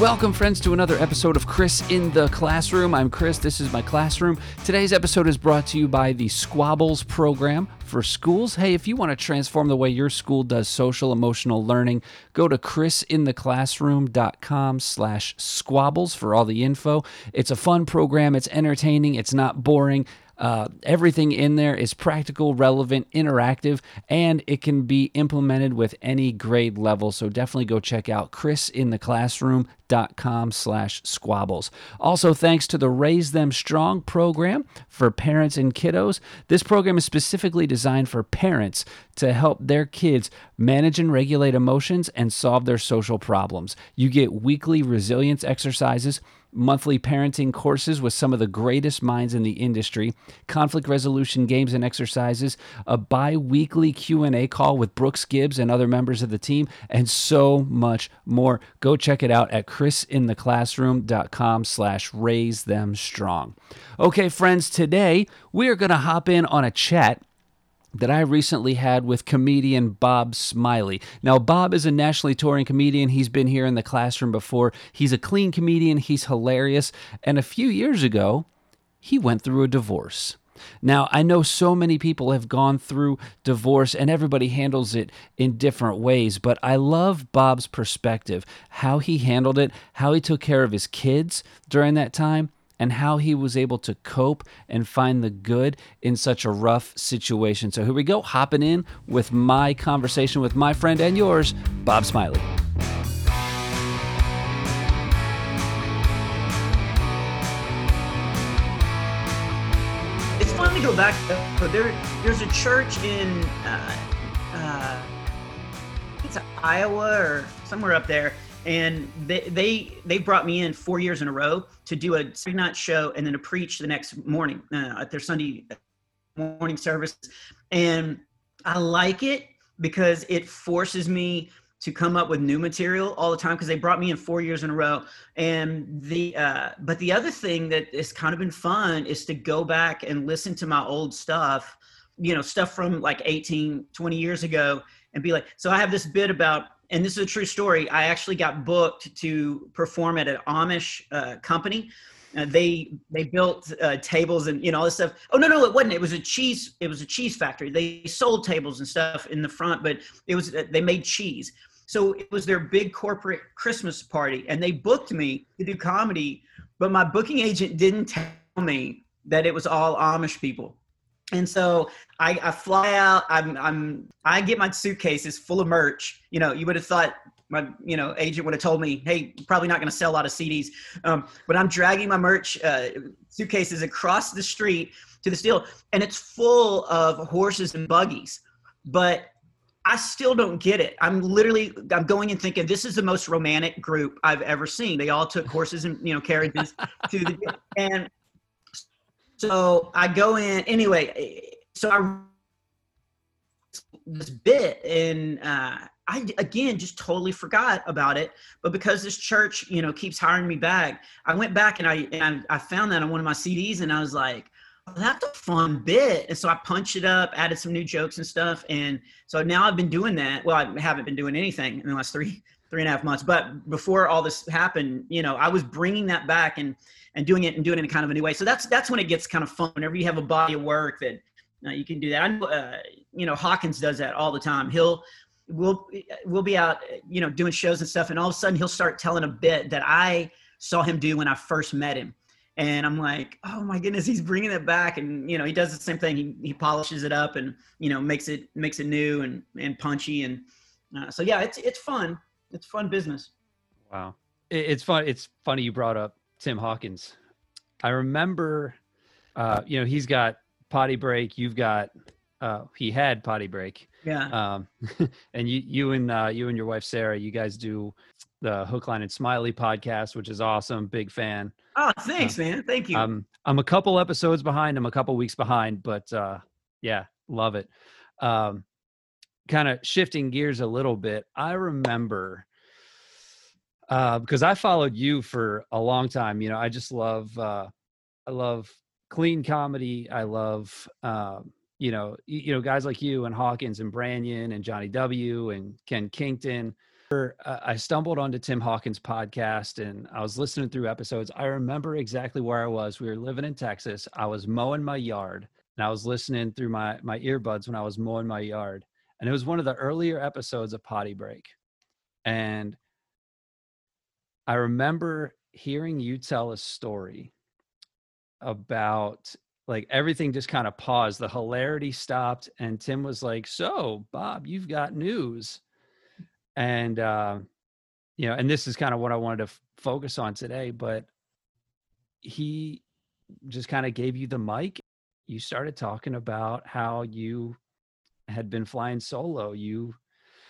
Welcome, friends, to another episode of Chris in the Classroom. I'm Chris. This is my classroom. Today's episode is brought to you by the Squabbles program for schools. Hey, if you want to transform the way your school does social emotional learning, go to chrisintheclassroom.com slash squabbles for all the info. It's a fun program. It's entertaining. It's not boring. Uh, everything in there is practical, relevant, interactive, and it can be implemented with any grade level. So definitely go check out chrisintheclassroom.com slash squabbles. Also, thanks to the Raise Them Strong program for parents and kiddos. This program is specifically designed for parents to help their kids manage and regulate emotions and solve their social problems. You get weekly resilience exercises monthly parenting courses with some of the greatest minds in the industry, conflict resolution games and exercises, a bi-weekly Q&A call with Brooks Gibbs and other members of the team, and so much more. Go check it out at chrisintheclassroom.com slash raise them strong. Okay, friends, today we are going to hop in on a chat that I recently had with comedian Bob Smiley. Now, Bob is a nationally touring comedian. He's been here in the classroom before. He's a clean comedian, he's hilarious. And a few years ago, he went through a divorce. Now, I know so many people have gone through divorce and everybody handles it in different ways, but I love Bob's perspective, how he handled it, how he took care of his kids during that time, and how he was able to cope and find the good in such a rough situation. So here we go, hopping in with my conversation with my friend and yours, Bob Smiley. It's fun to go back. There, there's a church in, uh, uh, it's Iowa or somewhere up there and they they they brought me in four years in a row to do a Sunday night show and then to preach the next morning uh, at their Sunday morning service, and I like it because it forces me to come up with new material all the time because they brought me in four years in a row. And the uh, but the other thing that has kind of been fun is to go back and listen to my old stuff you know stuff from like 18 20 years ago and be like so i have this bit about and this is a true story. I actually got booked to perform at an Amish uh, company. Uh, they they built uh, tables and you know all this stuff. Oh no no it wasn't. It was a cheese. It was a cheese factory. They sold tables and stuff in the front, but it was uh, they made cheese. So it was their big corporate Christmas party, and they booked me to do comedy. But my booking agent didn't tell me that it was all Amish people and so I, I fly out. I'm, I'm, I get my suitcases full of merch. You know, you would have thought my, you know, agent would have told me, "Hey, probably not going to sell a lot of CDs." Um, but I'm dragging my merch uh, suitcases across the street to the steel, and it's full of horses and buggies. But I still don't get it. I'm literally, I'm going and thinking this is the most romantic group I've ever seen. They all took horses and you know carriages to the, and so I go in anyway. So I this bit and uh, I again just totally forgot about it. But because this church, you know, keeps hiring me back, I went back and I and I found that on one of my CDs, and I was like, oh, "That's a fun bit." And so I punched it up, added some new jokes and stuff, and so now I've been doing that. Well, I haven't been doing anything in the last three three and a half months, but before all this happened, you know, I was bringing that back and and doing it and doing it in kind of a new way. So that's that's when it gets kind of fun. Whenever you have a body of work that uh, you can do that. I know, uh, you know, Hawkins does that all the time. He'll we'll we'll be out, you know, doing shows and stuff, and all of a sudden he'll start telling a bit that I saw him do when I first met him. And I'm like, oh my goodness, he's bringing it back, and you know, he does the same thing. He he polishes it up and you know makes it makes it new and and punchy, and uh, so yeah, it's it's fun. It's fun business. Wow, it's fun. It's funny you brought up Tim Hawkins. I remember, uh, you know, he's got potty break. You've got, uh, he had potty break. Yeah. Um, and you, you and uh, you and your wife Sarah, you guys do the Hook, Line, and Smiley podcast, which is awesome. Big fan. Oh, thanks, uh, man. Thank you. Um, I'm a couple episodes behind. I'm a couple weeks behind, but uh, yeah, love it. Um, kind of shifting gears a little bit. I remember uh, because I followed you for a long time. You know, I just love, uh, I love clean comedy. I love, um, you know, you know, guys like you and Hawkins and Branyan and Jonnie W and Kenn Kington. I stumbled onto Tim Hawkins' podcast and I was listening through episodes. I remember exactly where I was. We were living in Texas. I was mowing my yard and I was listening through my my earbuds when I was mowing my yard. And it was one of the earlier episodes of Potty Break. And I remember hearing you tell a story about like everything just kind of paused. The hilarity stopped, and Tim was like, "So, Bob, you've got news." And uh, you know, and this is kind of what I wanted to f- focus on today. But he just kind of gave you the mic. You started talking about how you had been flying solo. You,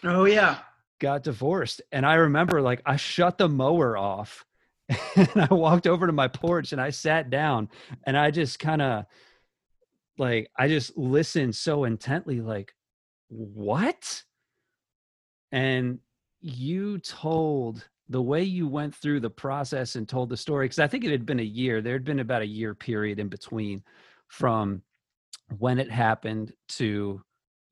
oh yeah, got divorced, and I remember like I shut the mower off and I walked over to my porch and I sat down and I just kind of like I just listened so intently like what? And you told the way you went through the process and told the story because I think it had been a year. There had been about a year period in between from when it happened to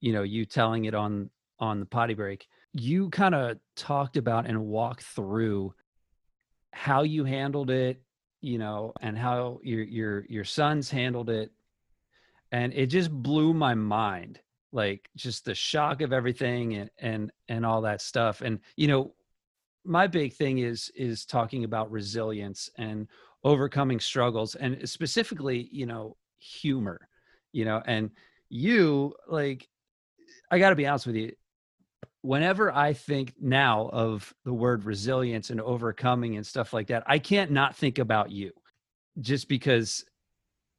you know you telling it on on the potty break you kind of talked about and walked through how you handled it, you know, and how your your your sons handled it. And it just blew my mind. Like just the shock of everything and and and all that stuff. And you know, my big thing is is talking about resilience and overcoming struggles and specifically, you know, humor. You know, and you like I got to be honest with you, whenever I think now of the word resilience and overcoming and stuff like that, I can't not think about you just because,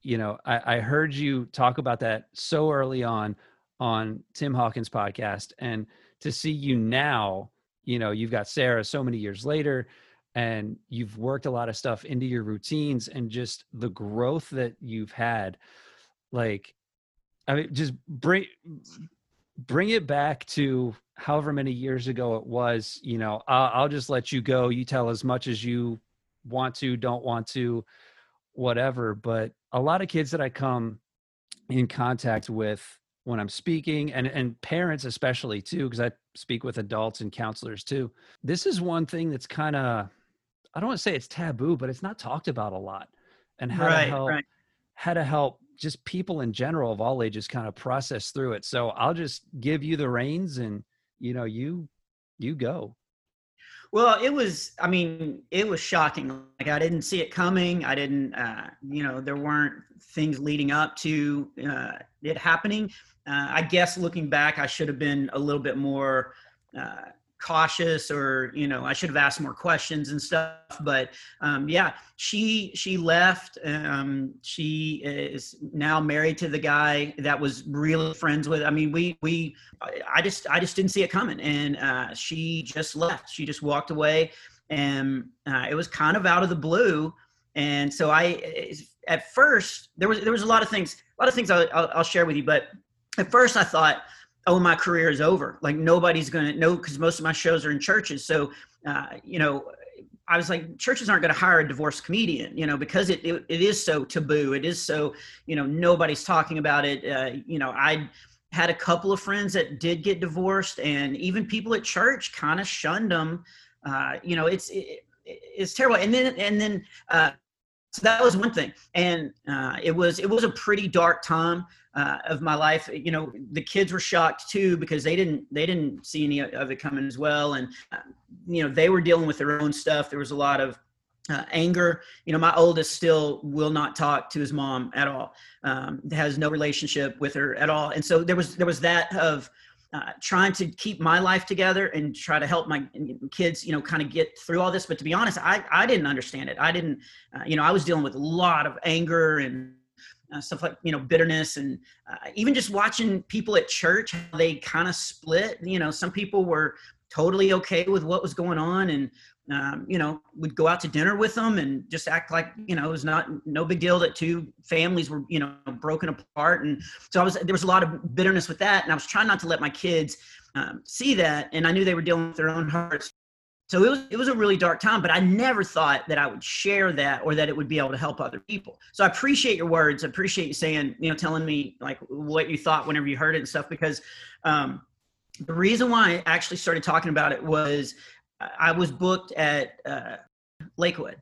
you know, I, I heard you talk about that so early on on Tim Hawkins' podcast. And to see you now, you know, you've got Sarah so many years later and you've worked a lot of stuff into your routines and just the growth that you've had. Like, I mean, just bring bring it back to however many years ago it was you know I'll, I'll, just let you go you tell as much as you want to don't want to whatever but a lot of kids that i come in contact with when i'm speaking and and parents especially too because i speak with adults and counselors too this is one thing that's kind of i don't want to say it's taboo but it's not talked about a lot and how right, to help right. how to help just people in general of all ages kind of process through it. So I'll just give you the reins and you know, you you go. Well, it was, I mean, it was shocking. Like I didn't see it coming. I didn't, uh, you know, there weren't things leading up to uh, it happening. Uh, I guess looking back, I should have been a little bit more uh, cautious or you know i should have asked more questions and stuff but um, yeah she she left um, she is now married to the guy that was really friends with i mean we we i just i just didn't see it coming and uh, she just left. She just walked away and uh, it was kind of out of the blue and so i at first there was there was a lot of things a lot of things I'll, I'll, I'll share with you but at first i thought oh my career is over. Like nobody's gonna know because most of my shows are in churches. So uh, you know i was like churches aren't to hire a divorced comedian you know because it, it, it is so taboo. It is so you know nobody's talking about it. Uh, you know i had a couple of friends that did get divorced and even people at church kind of shunned them uh, you know it's it, it's terrible. And then and then uh, so that was one thing. And uh, it was it was a pretty dark time uh, of my life you know the kids were shocked too because they didn't they didn't see any of it coming as well and uh, you know they were dealing with their own stuff there was a lot of uh, anger you know my oldest still will not talk to his mom at all um, has no relationship with her at all and so there was there was that of uh, trying to keep my life together and try to help my kids, you know, kind of get through all this. But to be honest, I, I didn't understand it. I didn't, uh, you know, I was dealing with a lot of anger and uh, stuff like, you know, bitterness and uh, even just watching people at church, they kind of split. You know, some people were totally okay with what was going on and um, you know, would go out to dinner with them and just act like, you know, it was not no big deal that two families were, you know, broken apart. And so I was, there was a lot of bitterness with that. And I was trying not to let my kids um, see that. And I knew they were dealing with their own hearts. So it was, it was a really dark time, but I never thought that I would share that or that it would be able to help other people. So I appreciate your words. I appreciate you saying, you know, telling me like what you thought whenever you heard it and stuff, because, um, the reason why I actually started talking about it was I was booked at uh, Lakewood.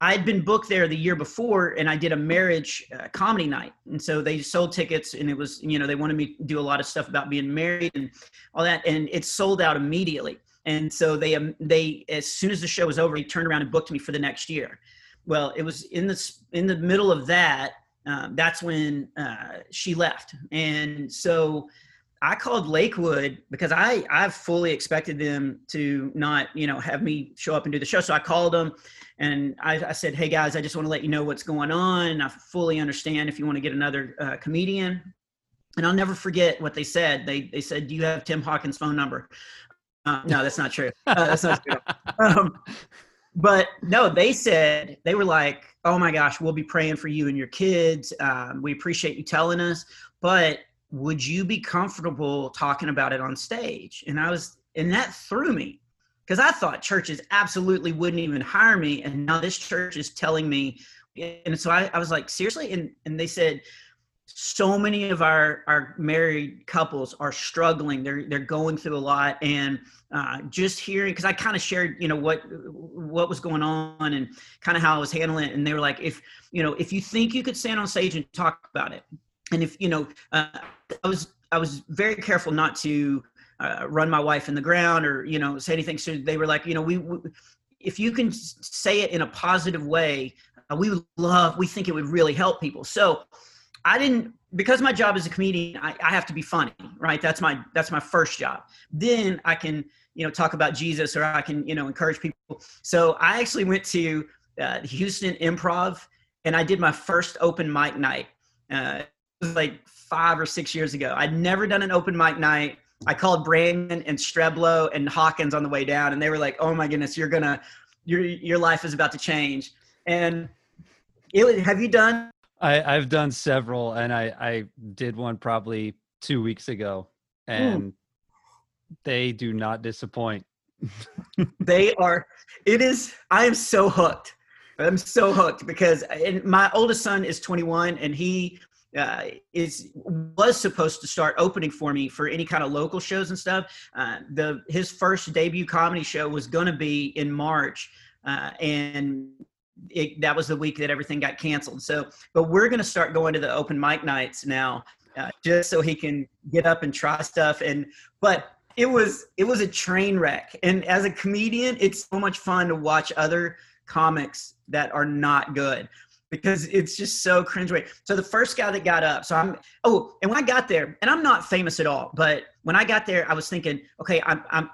I had been booked there the year before, and I did a marriage uh, comedy night. And so they sold tickets, and it was you know they wanted me to do a lot of stuff about being married and all that, and it sold out immediately. And so they um, they as soon as the show was over, he turned around and booked me for the next year. Well, it was in the in the middle of that. Um, that's when uh, she left, and so I called Lakewood because I I fully expected them to not you know have me show up and do the show. So I called them and I, I said, hey guys, I just want to let you know what's going on. I fully understand if you want to get another uh, comedian. And I'll never forget what they said. They they said, do you have Tim Hawkins' phone number? Uh, no, that's not true. Uh, that's not true. Um, but no, they said they were like, oh my gosh, we'll be praying for you and your kids. Um, we appreciate you telling us, but would you be comfortable talking about it on stage? And I was, and that threw me because I thought churches absolutely wouldn't even hire me. And now this church is telling me. And so I, I was like, seriously? And, and they said, so many of our, our married couples are struggling. They're, they're going through a lot. And uh, just hearing, because I kind of shared, you know, what, what was going on and kind of how I was handling it. And they were like, if, you know, if you think you could stand on stage and talk about it, and if, you know, uh, I was I was very careful not to uh, run my wife in the ground or you know say anything. So they were like, you know, we, we if you can say it in a positive way, uh, we would love. We think it would really help people. So I didn't because my job as a comedian. I, I have to be funny, right? That's my that's my first job. Then I can you know talk about Jesus or I can you know encourage people. So I actually went to uh, Houston Improv and I did my first open mic night. Uh, it was like five or six years ago. I'd never done an open mic night. I called Branyan and Streblo and Hawkins on the way down, and they were like, "Oh my goodness, you're gonna, your your life is about to change." And it, have you done? I, I've done several, and I I did one probably two weeks ago, and they do not disappoint. they are. It is. I am so hooked. I'm so hooked because my oldest son is 21 and he uh, is was supposed to start opening for me for any kind of local shows and stuff. Uh, the his first debut comedy show was going to be in March, uh, and it, that was the week that everything got canceled. So, but we're going to start going to the open mic nights now, uh, just so he can get up and try stuff. And but it was it was a train wreck. And as a comedian, it's so much fun to watch other comics that are not good because it's just so cringeworthy. So the first guy that got up, so I'm oh, and when I got there, and I'm not famous at all, but when I got there, I was thinking, okay, I'm I'm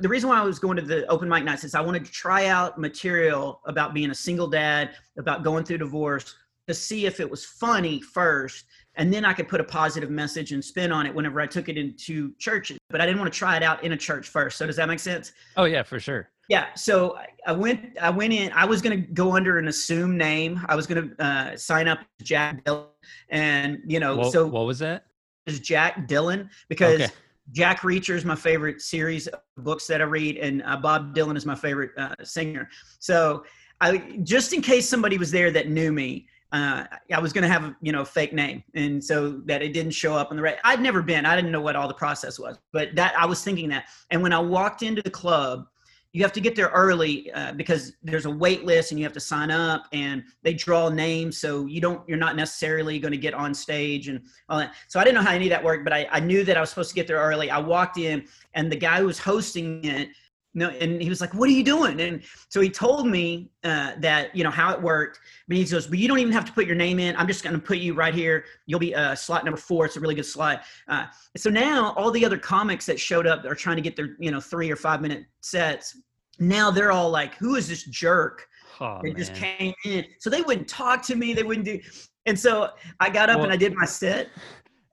the reason why I was going to the open mic nights is I wanted to try out material about being a single dad, about going through divorce, to see if it was funny first, and then I could put a positive message and spin on it whenever I took it into churches. But I didn't want to try it out in a church first. So does that make sense? Oh yeah, for sure. Yeah, so I went. I went in. I was going to go under an assumed name. I was going to uh, sign up Jack Dillon, and you know, what, so what was that? Is Jack Dillon because okay. Jack Reacher is my favorite series of books that I read, and uh, Bob Dylan is my favorite uh, singer. So, I just in case somebody was there that knew me, uh, I was going to have you know a fake name, and so that it didn't show up on the right. I'd never been. I didn't know what all the process was, but that I was thinking that. And when I walked into the club, you have to get there early uh, because there's a wait list and you have to sign up and they draw names. So you don't you're not necessarily going to get on stage and all that. So i didn't know how any of that worked but I, I knew that i was supposed to get there early. I walked in and the guy who was hosting it no, and he was like, "What are you doing?" And so he told me uh, that you know how it worked. But he goes, "But you don't even have to put your name in. I'm just going to put you right here. You'll be uh, slot number four. It's a really good slot." Uh, so now all the other comics that showed up are trying to get their you know three or five minute sets. Now they're all like, "Who is this jerk?" Oh, they man. just came in, so they wouldn't talk to me. They wouldn't do. And so I got up well, and I did my set.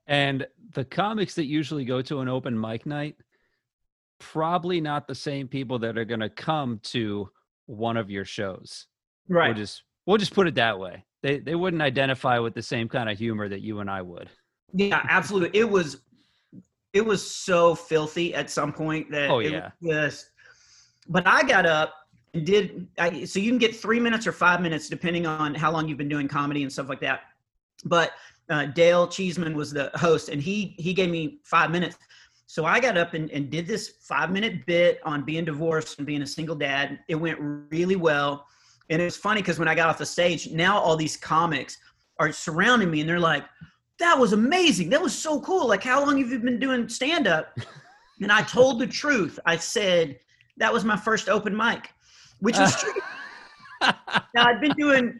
And the comics that usually go to an open mic night probably not the same people that are going to come to one of your shows. Right. We'll just we'll just put it that way. They they wouldn't identify with the same kind of humor that you and I would. Yeah, absolutely. It was it was so filthy at some point that oh yeah. just but I got up and did I, so you can get three minutes or five minutes depending on how long you've been doing comedy and stuff like that. But uh, Dale Cheeseman was the host, and he he gave me five minutes. So I got up and, and did this five minute bit on being divorced and being a single dad. It went really well. And it was funny because when I got off the stage, now all these comics are surrounding me and they're like, that was amazing. That was so cool. Like, how long have you been doing stand up? And I told the truth. I said, that was my first open mic, which was true. now I'd been doing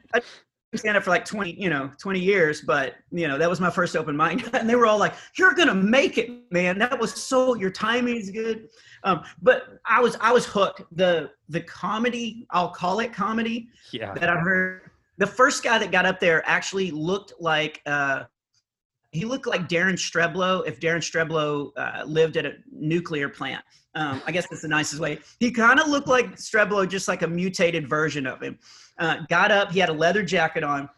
stand up for like 20, you know, 20 years, but you know, that was my first open mic. And they were all like, You're gonna make it, man. That was so your timing is good. Um, but I was I was hooked. The the comedy, I'll call it comedy, yeah. that I heard. The first guy that got up there actually looked like uh he looked like Darren Streblo if Darren Streblo uh, lived at a nuclear plant. Um, I guess that's the nicest way. He kind of looked like Streblo, just like a mutated version of him. Uh, got up, he had a leather jacket on,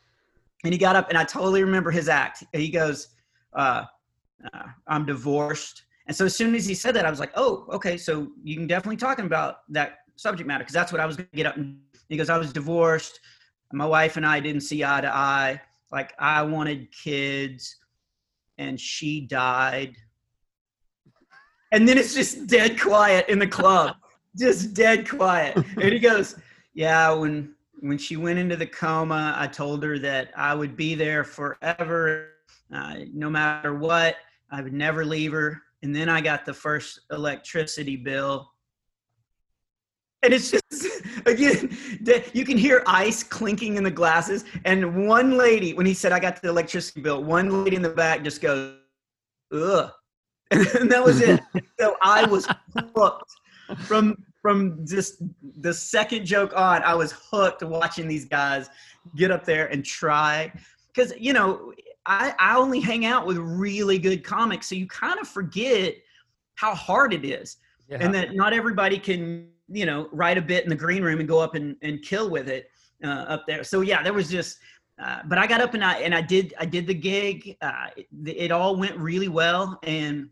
and he got up, and I totally remember his act. He goes, uh, uh, "I'm divorced," and so as soon as he said that, I was like, "Oh, okay, so you can definitely talk about that subject matter because that's what I was going to get up." And he goes, "I was divorced. My wife and I didn't see eye to eye. Like I wanted kids." And she died. And then it's just dead quiet in the club, just dead quiet. And he goes, "Yeah, when when she went into the coma, I told her that I would be there forever, uh, no matter what. I would never leave her. And then I got the first electricity bill." And it's just again, you can hear ice clinking in the glasses. And one lady, when he said, I got the electricity bill, one lady in the back just goes, ugh. And that was it. so I was hooked from from just the second joke on. I was hooked watching these guys get up there and try. Because, you know, I, I only hang out with really good comics. So you kind of forget how hard it is. Yeah. And that not everybody can you know, write a bit in the green room and go up and, and kill with it uh, up there. So yeah, there was just, uh, but I got up and I and I did I did the gig. Uh, it, it, all went really well, and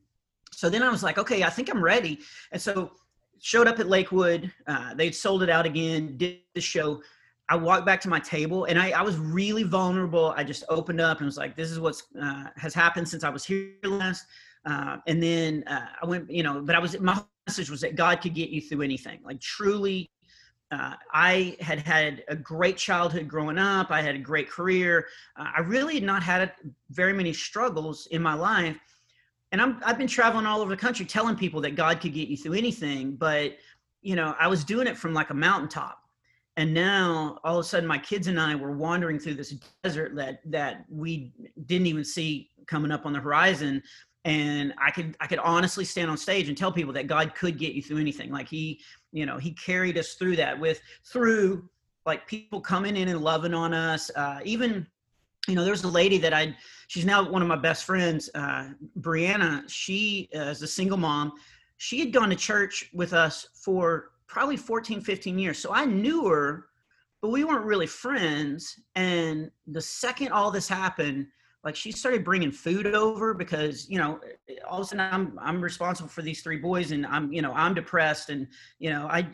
so then I was like, okay, I think I'm ready. And so showed up at Lakewood. Uh, they'd sold it out again. Did the show. I walked back to my table and I, I was really vulnerable. I just opened up and was like, this is what's uh, has happened since I was here last. Uh, and then I went, you know, but I was my message was that God could get you through anything. Like truly, uh, I had had a great childhood growing up. I had a great career. Uh, I really had not had very many struggles in my life. And I'm, I've been traveling all over the country telling people that God could get you through anything. But, you know, I was doing it from like a mountaintop. And now all of a sudden my kids and I were wandering through this desert that, that we didn't even see coming up on the horizon and i could i could honestly stand on stage and tell people that god could get you through anything. Like he you know he carried us through that with through like people coming in and loving on us. Uh, even you know there's a lady that i she's now one of my best friends uh, brianna. She uh, is a single mom. She had gone to church with us for probably 14 15 years. So i knew her but we weren't really friends. And the second all this happened like she started bringing food over because you know eh, all of a sudden i'm i'm responsible for these three boys and i'm you know i'm depressed and you know i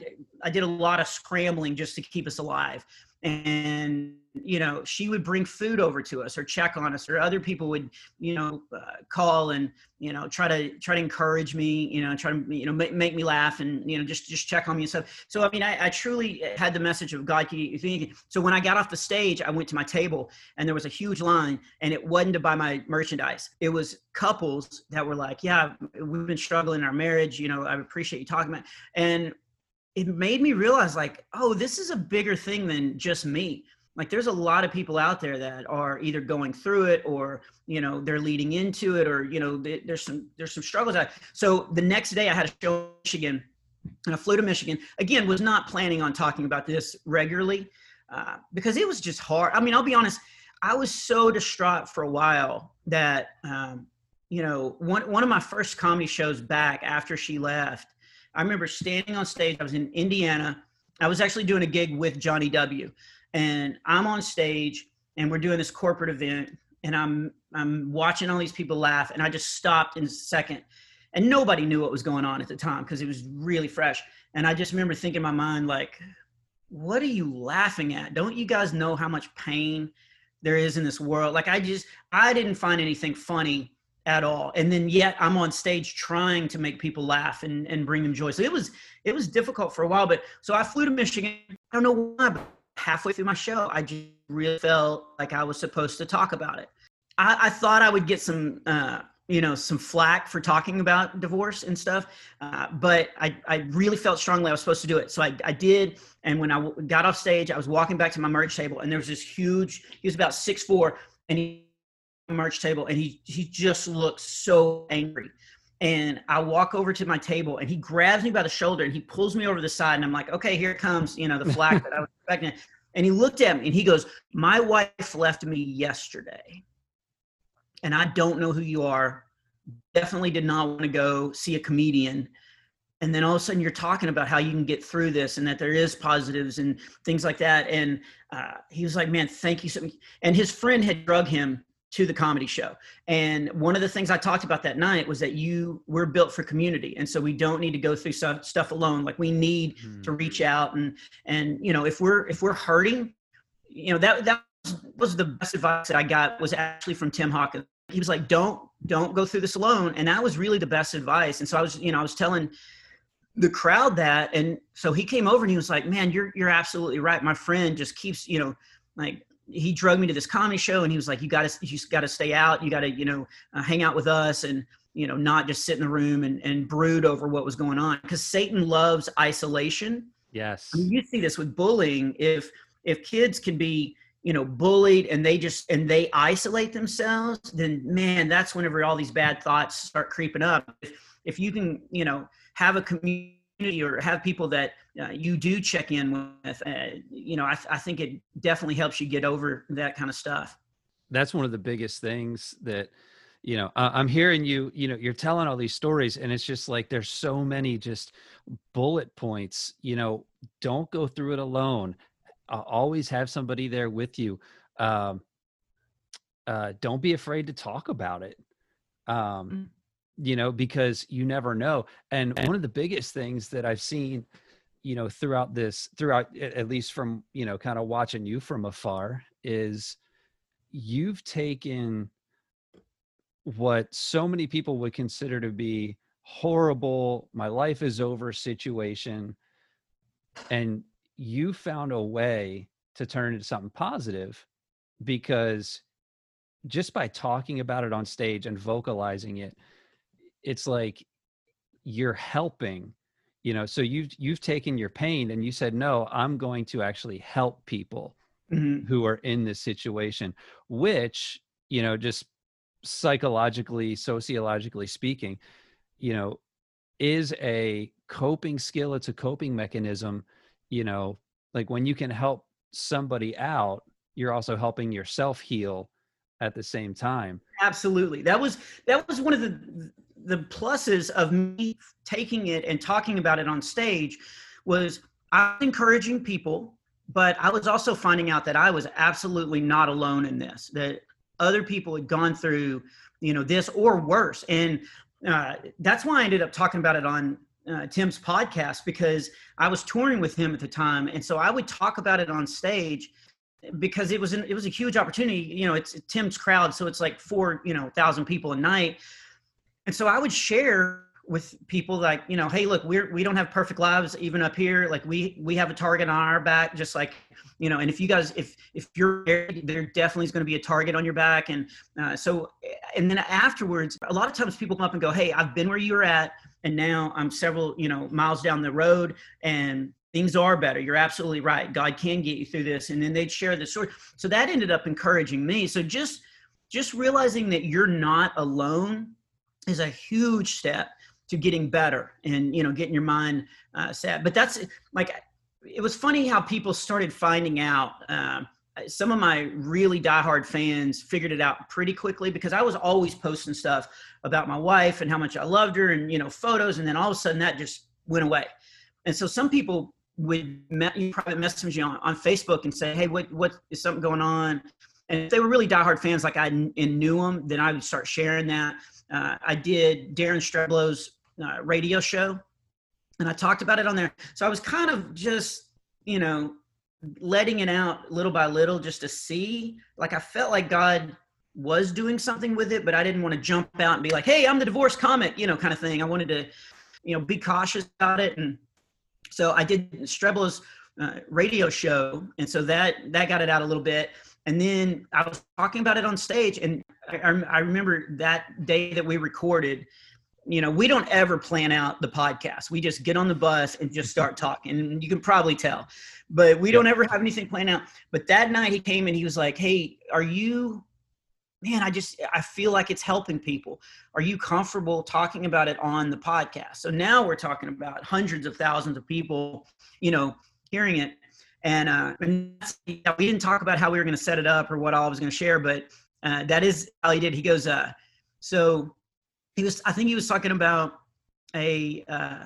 i did a lot of scrambling just to keep us alive and you know she would bring food over to us or check on us or other people would you know uh, call and you know try to try to encourage me you know try to you know make, make me laugh and you know just just check on me and stuff. So i mean i, I truly had the message of god so when i got off the stage i went to my table and there was a huge line and it wasn't to buy my merchandise. It was couples that were like yeah we've been struggling in our marriage you know i appreciate you talking about and it made me realize like oh this is a bigger thing than just me. Like there's a lot of people out there that are either going through it or you know they're leading into it or you know there's some there's some struggles out. so the next day i had a show in michigan and i flew to michigan. Again was not planning on talking about this regularly uh, because it was just hard. I mean i'll be honest i was so distraught for a while that um, you know one, one of my first comedy shows back after she left I remember standing on stage. I was in Indiana. I was actually doing a gig with Jonnie W. And I'm on stage and we're doing this corporate event and I'm I'm watching all these people laugh and I just stopped in a second and nobody knew what was going on at the time because it was really fresh. And I just remember thinking in my mind like, what are you laughing at? Don't you guys know how much pain there is in this world? Like I just I didn't find anything funny at all. And then yet i'm on stage trying to make people laugh and, and bring them joy. So it was it was difficult for a while but so i flew to michigan. I don't know why but halfway through my show i just really felt like i was supposed to talk about it. I, I thought i would get some uh, you know some flack for talking about divorce and stuff uh, but I, I really felt strongly i was supposed to do it. So I, I did. And when i got off stage i was walking back to my merch table and there was this huge he was about six four and he merch table and he he just looks so angry. And i walk over to my table and he grabs me by the shoulder and he pulls me over the side and i'm like okay here comes you know the flag that i was expecting. And he looked at me and he goes my wife left me yesterday and i don't know who you are. Definitely did not want to go see a comedian. And then all of a sudden you're talking about how you can get through this and that there is positives and things like that. And uh, he was like man thank you so much and his friend had drug him to the comedy show. And one of the things I talked about that night was that you we're built for community. And so we don't need to go through stuff, stuff alone. Like we need mm-hmm. to reach out and and you know, if we're if we're hurting, you know, that that was the best advice that I got was actually from Tim Hawkins. He was like, "Don't don't go through this alone." And that was really the best advice. And so I was, you know, I was telling the crowd that and so he came over and he was like, "Man, you're you're absolutely right. My friend just keeps, you know, like he drug me to this comedy show and he was like you got to you got to stay out. You got to you know uh, hang out with us and you know not just sit in the room and, and brood over what was going on. Because satan loves isolation. Yes. I mean, you see this with bullying. If if kids can be you know bullied and they just and they isolate themselves then man that's whenever all these bad thoughts start creeping up. If, if you can you know have a community or have people that uh, you do check in with, uh, you know, I, th- I think it definitely helps you get over that kind of stuff. That's one of the biggest things that, you know, uh, I'm hearing you, you know, you're telling all these stories and it's just like, there's so many just bullet points, you know, don't go through it alone. always have somebody there with you. Um, uh, don't be afraid to talk about it. Um, mm you know, because you never know. And one of the biggest things that I've seen, you know, throughout this, throughout at least from, you know, kind of watching you from afar is you've taken what so many people would consider to be horrible, my life is over situation. And you found a way to turn it into something positive because just by talking about it on stage and vocalizing it, it's like you're helping you know so you've you've taken your pain and you said no i'm going to actually help people mm-hmm. who are in this situation which you know just psychologically sociologically speaking you know is a coping skill it's a coping mechanism you know like when you can help somebody out you're also helping yourself heal at the same time absolutely that was that was one of the the pluses of me taking it and talking about it on stage was I was encouraging people, but I was also finding out that I was absolutely not alone in this. That other people had gone through, you know, this or worse, and uh, that's why I ended up talking about it on uh, Tim's podcast because I was touring with him at the time, and so I would talk about it on stage because it was an, it was a huge opportunity. You know, it's Tim's crowd, so it's like four you know thousand people a night, and so I would share with people like, you know, hey, look, we're we don't have perfect lives even up here. Like we we have a target on our back, just like you know. And if you guys, if if you're married, there definitely is going to be a target on your back. And uh, so, and then afterwards, a lot of times people come up and go, hey, I've been where you're at, and now I'm several you know miles down the road, and things are better. You're absolutely right. God can get you through this. And then they'd share the story. So that ended up encouraging me. So just just realizing that you're not alone is a huge step to getting better and you know getting your mind uh, set but that's like it was funny how people started finding out uh, some of my really diehard fans figured it out pretty quickly because I was always posting stuff about my wife and how much I loved her and you know photos and then all of a sudden that just went away. And so some people would private message me on, on Facebook and say, "Hey, what what is something going on?" And if they were really diehard fans, like I and knew them, then I would start sharing that uh, I did Darren Streblow's uh, radio show, and I talked about it on there. So I was kind of just, you know, letting it out little by little just to see. Like I felt like God was doing something with it, but I didn't want to jump out and be like, "Hey, I'm the divorce comic," you know, kind of thing. I wanted to, you know, be cautious about it, and so I did Streblo's uh, radio show, and so that that got it out a little bit. And then I was talking about it on stage, and I, I remember that day that we recorded. You know, we don't ever plan out the podcast. We just get on the bus and just start talking. And you can probably tell, but we don't ever have anything planned out. But that night he came and he was like, "Hey, are you man, I just I feel like it's helping people. Are you comfortable talking about it on the podcast? So now we're talking about hundreds of thousands of people, you know, hearing it. And, uh, and we didn't talk about how we were going to set it up or what all I was going to share, but uh, that is how he did. He goes, uh, so he was, I think he was talking about a, uh,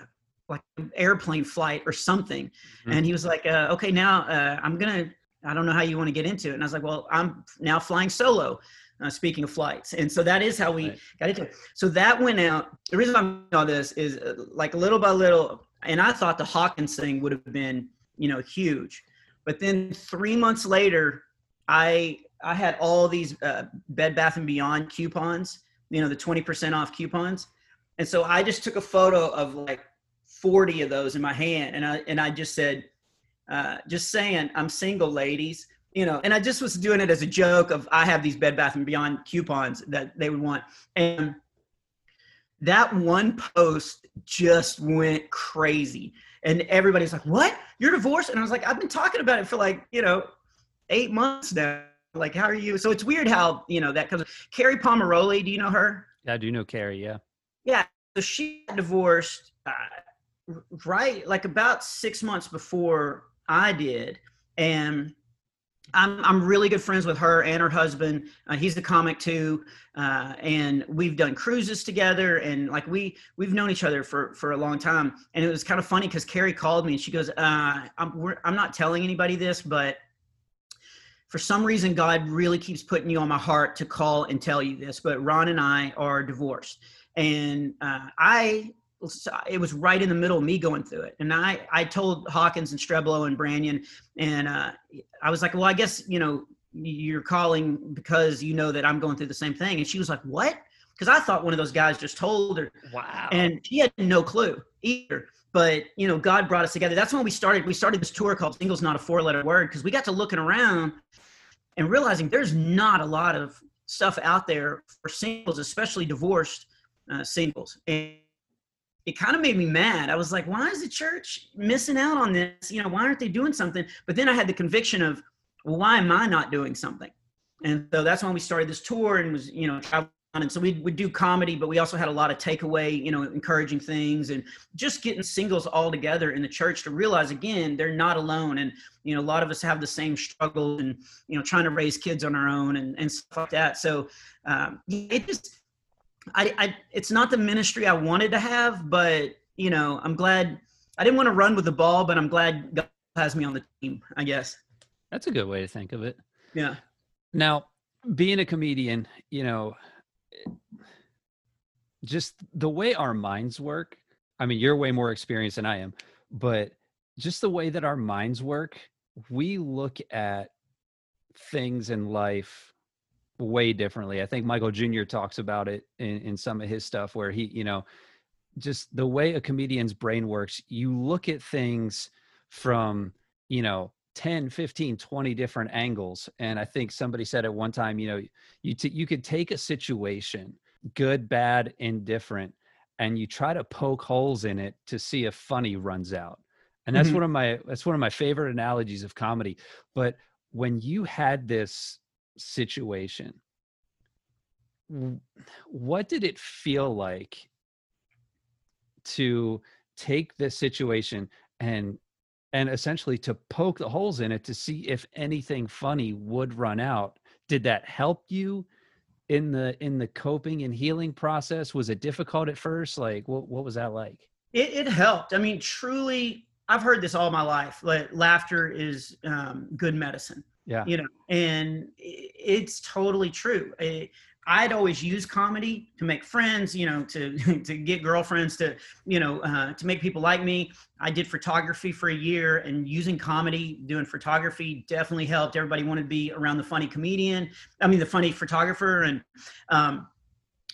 like an airplane flight or something. Mm-hmm. And he was like, uh, okay, now uh, I'm going to, I don't know how you want to get into it. And I was like, well, I'm now flying solo. Uh, speaking of flights. And so that is how we right. got into it. So that went out. The reason I'm all this is uh, like little by little, and I thought the Hawkins thing would have been, you know, huge. But then three months later, I I had all these uh, Bed Bath and Beyond coupons, you know, the 20% off coupons. And so I just took a photo of like 40 of those in my hand, and I and I just said, uh, just saying, I'm single, ladies you know and i just was doing it as a joke of i have these bed bath and beyond coupons that they would want. And that one post just went crazy. And everybody's like what? You're divorced? And i was like i've been talking about it for like you know eight months now like how are you so it's weird how you know that comes kerri pomarolli do you know her yeah i do know kerri yeah yeah so she divorced uh, right like about six months before i did and I'm, I'm really good friends with her and her husband. Uh, he's the comic too, uh, and we've done cruises together. And like we we've known each other for for a long time. And it was kind of funny because Kerri called me and she goes, uh, "I'm I'm not telling anybody this, but for some reason God really keeps putting you on my heart to call and tell you this. But Ron and I are divorced, and uh, I it was right in the middle of me going through it. And I, I told Hawkins and Streblo and Branyan, and uh, I was like, well, I guess, you know, you're calling because you know that I'm going through the same thing. And she was like, what? Because I thought one of those guys just told her. Wow. And she had no clue either. But, you know, God brought us together. That's when we started. We started this tour called Singles Not a Four Letter Word because we got to looking around and realizing there's not a lot of stuff out there for singles, especially divorced uh, singles. And it kind of made me mad. I was like, why is the church missing out on this? You know, why aren't they doing something? But then I had the conviction of, well, why am I not doing something? And so that's when we started this tour and was, you know, traveling. And so we would do comedy, but we also had a lot of takeaway, you know, encouraging things and just getting singles all together in the church to realize again, they're not alone. And, you know, a lot of us have the same struggle and, you know, trying to raise kids on our own and, and stuff like that. So um, it just, I, I it's not the ministry I wanted to have, but you know, I'm glad I didn't want to run with the ball, but I'm glad God has me on the team, I guess. That's a good way to think of it. Yeah. Now, being a comedian, you know, just the way our minds work. I mean, you're way more experienced than I am, but just the way that our minds work, we look at things in life way differently. I think Michael Jr. talks about it in, in some of his stuff where he, you know, just the way a comedian's brain works, you look at things from, you know, 10, 15, 20 different angles. And I think somebody said at one time, you know, you, t- you could take a situation, good, bad, indifferent, and you try to poke holes in it to see if funny runs out. And that's mm-hmm. one of my, that's one of my favorite analogies of comedy. But when you had this situation what did it feel like to take this situation and and essentially to poke the holes in it to see if anything funny would run out. Did that help you in the in the coping and healing process? Was it difficult at first? Like what, what was that like? It, it helped. I mean truly i've heard this all my life like laughter is um, good medicine yeah. you know and it's totally true I'd always use comedy to make friends, you know, to to get girlfriends, to you know, uh, to make people like me. I did photography for a year, and using comedy, doing photography, definitely helped. Everybody wanted to be around the funny comedian. I mean, the funny photographer, and um,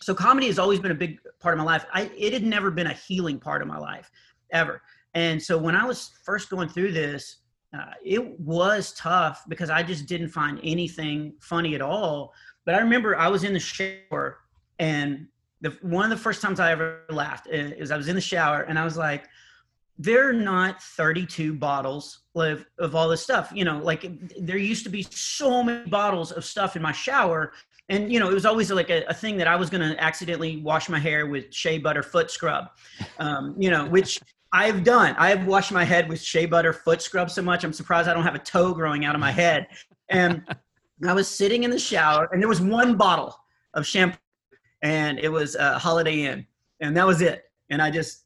so comedy has always been a big part of my life. I it had never been a healing part of my life ever. And so when I was first going through this, uh, it was tough because I just didn't find anything funny at all. But I remember I was in the shower, and the one of the first times I ever laughed is I was in the shower, and I was like, "There are not 32 bottles of, of all this stuff. You know, like there used to be so many bottles of stuff in my shower." And you know, it was always like a, a thing that I was going to accidentally wash my hair with shea butter foot scrub, um, you know, which I've done. I have washed my head with shea butter foot scrub so much. I'm surprised I don't have a toe growing out of my head. And I was sitting in the shower, and there was one bottle of shampoo, and it was a Holiday Inn, and that was it. And I just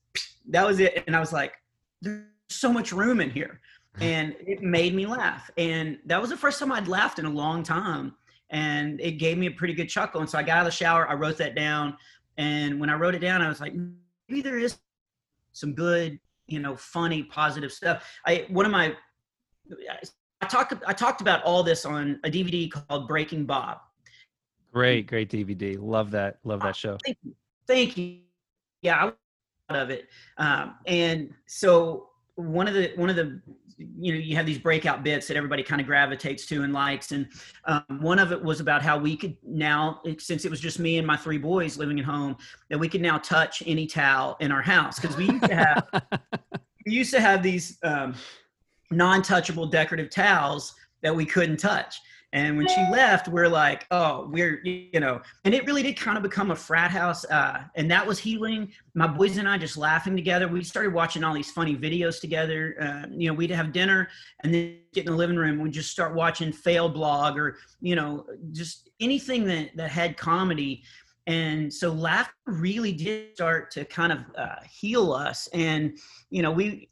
that was it. And I was like, there's so much room in here, mm-hmm. and it made me laugh. And that was the first time I'd laughed in a long time, and it gave me a pretty good chuckle. And so I got out of the shower, I wrote that down, and when I wrote it down, I was like, maybe there is some good, you know, funny, positive stuff. I one of my I talked I talked about all this on a DVD called Breaking Bob. Great, great DVD. Love that. Love that show. Thank you. Thank you. Yeah, I of it. Um, and so one of the one of the you know you have these breakout bits that everybody kind of gravitates to and likes and um, one of it was about how we could now since it was just me and my three boys living at home that we could now touch any towel in our house because we used to have we used to have these um, non-touchable decorative towels that we couldn't touch and when she left, we're like, oh, we're, you know, and it really did kind of become a frat house. Uh, and that was healing. My boys and I just laughing together. We started watching all these funny videos together. Uh, you know, we'd have dinner and then get in the living room. We'd just start watching fail blog or, you know, just anything that, that had comedy. And so laughter really did start to kind of uh, heal us. And, you know, we,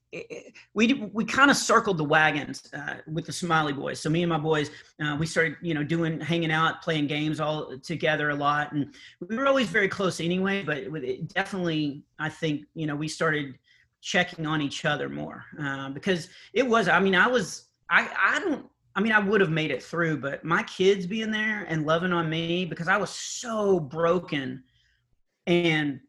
we we kind of circled the wagons uh, with the Smiley Boys. So me and my boys, uh, we started you know doing hanging out, playing games all together a lot, and we were always very close anyway. But it definitely, I think you know we started checking on each other more uh, because it was. I mean, I was I I don't. I mean, I would have made it through, but my kids being there and loving on me because I was so broken, and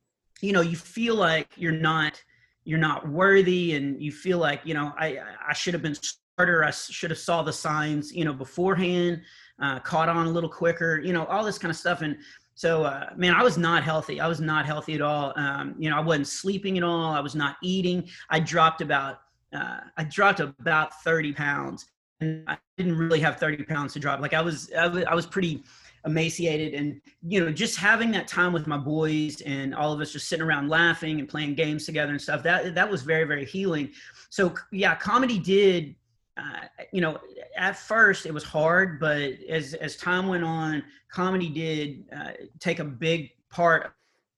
you know, you feel like you're not you're not worthy and you feel like you know i i should have been smarter. I should have saw the signs you know beforehand uh, caught on a little quicker you know all this kind of stuff. And so uh, man i was not healthy. I was not healthy at all. Um, you know i wasn't sleeping at all. I was not eating. I dropped about uh, i dropped about 30 pounds and i didn't really have 30 pounds to drop. Like i was i was, I was pretty emaciated and you know just having that time with my boys and all of us just sitting around laughing and playing games together and stuff that that was very very healing. So yeah comedy did uh, you know at first it was hard but as as time went on comedy did uh, take a big part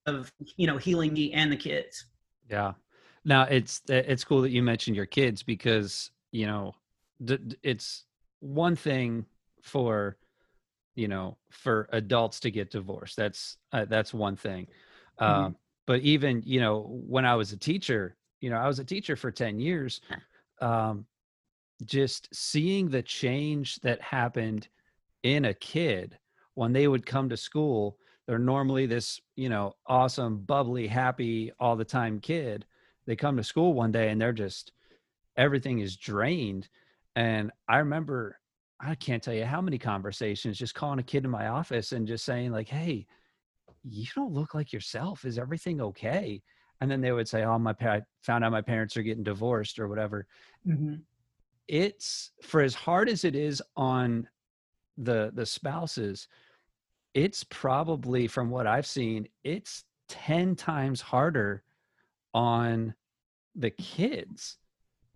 of you know healing me and the kids. Yeah. Now it's it's cool that you mentioned your kids because you know it's one thing for you know for adults to get divorced. That's uh, that's one thing. Mm-hmm. um, but even you know when i was a teacher you know i was a teacher for 10 years um, just seeing the change that happened in a kid when they would come to school they're normally this you know awesome bubbly happy all the time kid. They come to school one day and they're just everything is drained and i remember I can't tell you how many conversations just calling a kid in my office and just saying like, "Hey, you don't look like yourself. Is everything okay?" And then they would say, "Oh, my pa- I found out my parents are getting divorced or whatever." Mm-hmm. It's for as hard as it is on the the spouses, it's probably from what I've seen, it's 10 times harder on the kids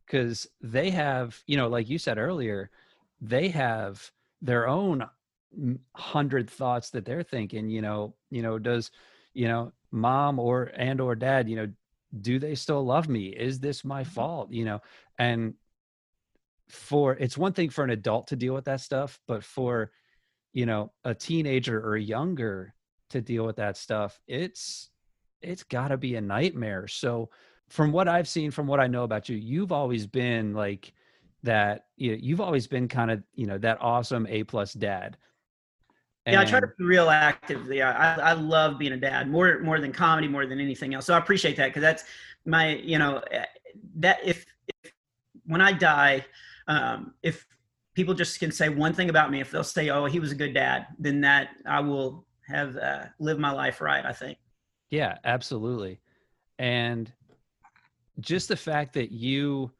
because they have, you know, like you said earlier, they have their own hundred thoughts that they're thinking you know you know does you know mom or and or dad you know do they still love me? Is this my mm-hmm. fault? You know and for it's one thing for an adult to deal with that stuff but for you know a teenager or younger to deal with that stuff it's it's got to be a nightmare. So from what i've seen from what i know about you you've always been like that you know, you've always been kind of you know that awesome a plus dad. And yeah i try to be real active yeah I, I love being a dad more more than comedy more than anything else so i appreciate that because that's my you know eh, that if, if when i die um, if people just can say one thing about me if they'll say oh he was a good dad then that i will have uh, lived my life right i think. Yeah absolutely and just the fact that you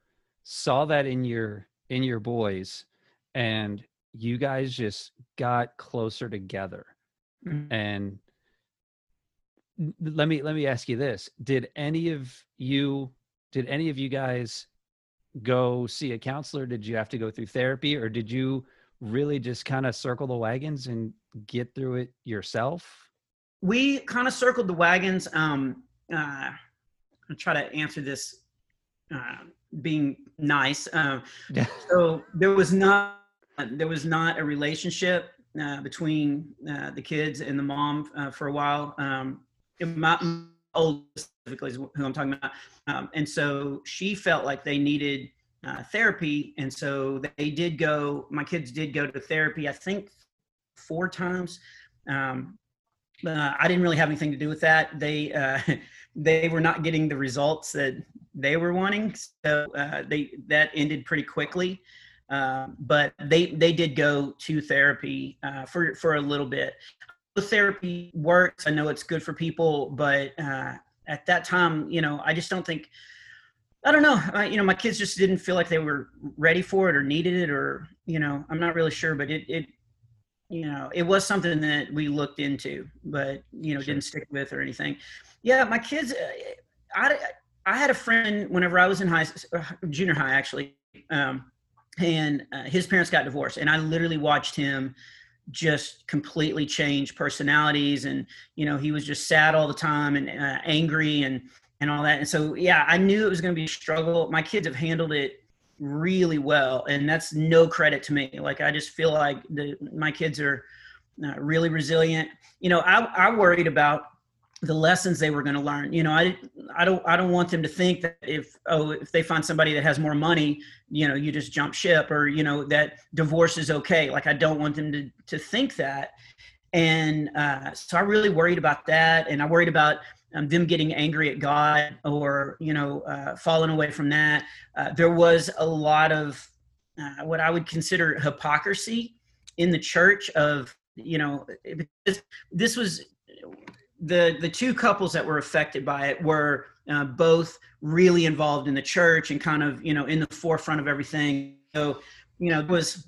saw that in your in your boys and you guys just got closer together. Mm-hmm. and let me let me ask you this. Did any of you did any of you guys go see a counselor? Did you have to go through therapy or did you really just kind of circle the wagons and get through it yourself? We kind of circled the wagons um uh i'll try to answer this uh, being nice. Uh, yeah. So there was not there was not a relationship uh, between uh, the kids and the mom uh, for a while. Um, my, my oldest specifically is who I'm talking about, um, and so she felt like they needed uh, therapy, and so they did go. My kids did go to therapy. I think four times. Um, uh, I didn't really have anything to do with that. They uh, they were not getting the results that they were wanting, so uh, they that ended pretty quickly. Um, but they they did go to therapy uh, for for a little bit. The therapy works. I know it's good for people, but uh, at that time, you know, I just don't think. I don't know. you know, my kids just didn't feel like they were ready for it or needed it, or you know, I'm not really sure. But it it you know, it was something that we looked into, but you know, sure. didn't stick with or anything. Yeah, my kids. Uh, I I had a friend whenever I was in high, uh, junior high actually, um, and uh, his parents got divorced, and I literally watched him just completely change personalities, and you know, he was just sad all the time and uh, angry and and all that. And so, yeah, I knew it was going to be a struggle. My kids have handled it really well and that's no credit to me. Like i just feel like the my kids are uh, really resilient. You know i i worried about the lessons they were going to learn. You know i i don't i don't want them to think that if oh if they find somebody that has more money you know you just jump ship or you know that divorce is okay. Like i don't want them to to think that. And uh, so i really worried about that and i worried about um, them getting angry at God or you know uh, falling away from that. Uh, there was a lot of uh, what I would consider hypocrisy in the church. Of you know, this, this was the the two couples that were affected by it were uh, both really involved in the church and kind of you know in the forefront of everything. So you know, it was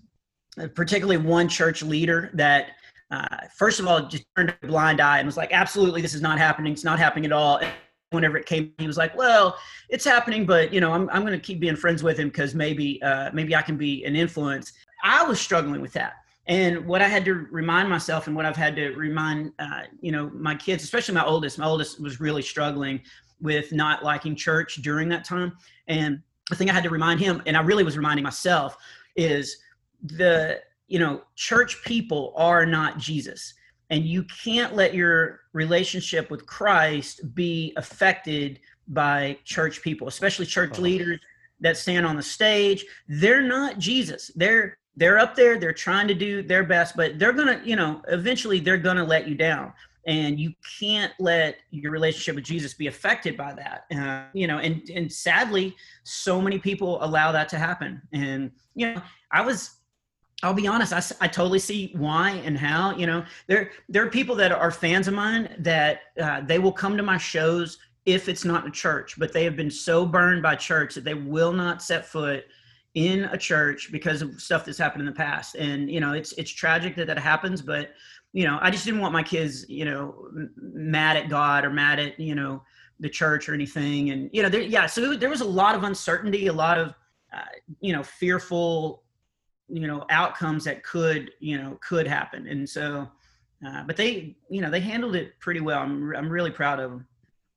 particularly one church leader that uh, first of all, just turned a blind eye and was like, absolutely, this is not happening. It's not happening at all. And whenever it came, he was like, well, it's happening, but you know, I'm, I'm going to keep being friends with him because maybe, uh, maybe I can be an influence. I was struggling with that. And what I had to remind myself and what I've had to remind, uh, you know, my kids, especially my oldest, my oldest was really struggling with not liking church during that time. And the thing I had to remind him, and I really was reminding myself, is the you know, church people are not Jesus. And you can't let your relationship with Christ be affected by church people, especially church oh. leaders that stand on the stage. They're not Jesus. They're they're up there, they're trying to do their best, but they're gonna, you know, eventually they're gonna let you down. And you can't let your relationship with Jesus be affected by that. Uh, you know, and and sadly, so many people allow that to happen. And you know, I was I'll be honest, I, I totally see why and how. You know, there there are people that are fans of mine that uh, they will come to my shows if it's not a church, but they have been so burned by church that they will not set foot in a church because of stuff that's happened in the past. And you know, it's it's tragic that that happens, but you know, I just didn't want my kids, you know, mad at God or mad at you know the church or anything. And you know, there, yeah, so there was a lot of uncertainty, a lot of uh, you know fearful you know outcomes that could you know could happen and so uh, but they you know they handled it pretty well i'm, I'm really proud of them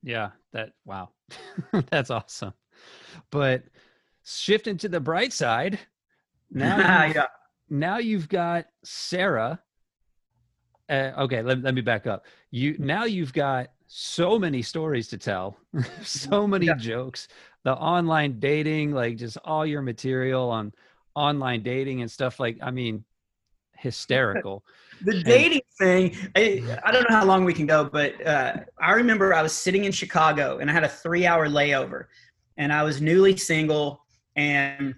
yeah that wow that's awesome but shifting to the bright side now yeah now you've got sarah uh, okay, let, let me back up. You now you've got so many stories to tell, so many yeah. jokes. The online dating, like just all your material on online dating and stuff. Like, I mean, hysterical. the dating and, thing, I, I, don't know how long we can go, but uh, I remember I was sitting in Chicago and I had a three-hour layover, and I was newly single, and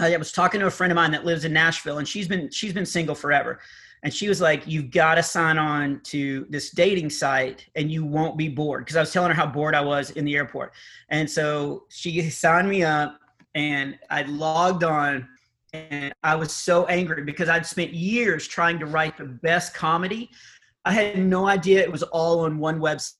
I was talking to a friend of mine that lives in Nashville, and she's been she's been single forever and she was like you've got to sign on to this dating site and you won't be bored because i was telling her how bored i was in the airport and so she signed me up and i logged on and i was so angry because i'd spent years trying to write the best comedy i had no idea it was all on one website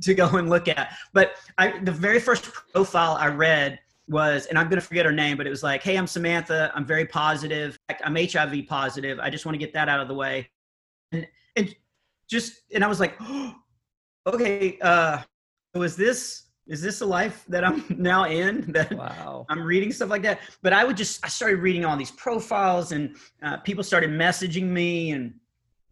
to go and look at but I, the very first profile i read was, and I'm going to forget her name, but it was like, hey, I'm Samantha. I'm very positive. I'm HIV positive. I just want to get that out of the way. And, and just, and I was like, oh, okay, uh, was this, is this a life that I'm now in that wow. I'm reading stuff like that? But I would just, I started reading all these profiles and uh, people started messaging me and,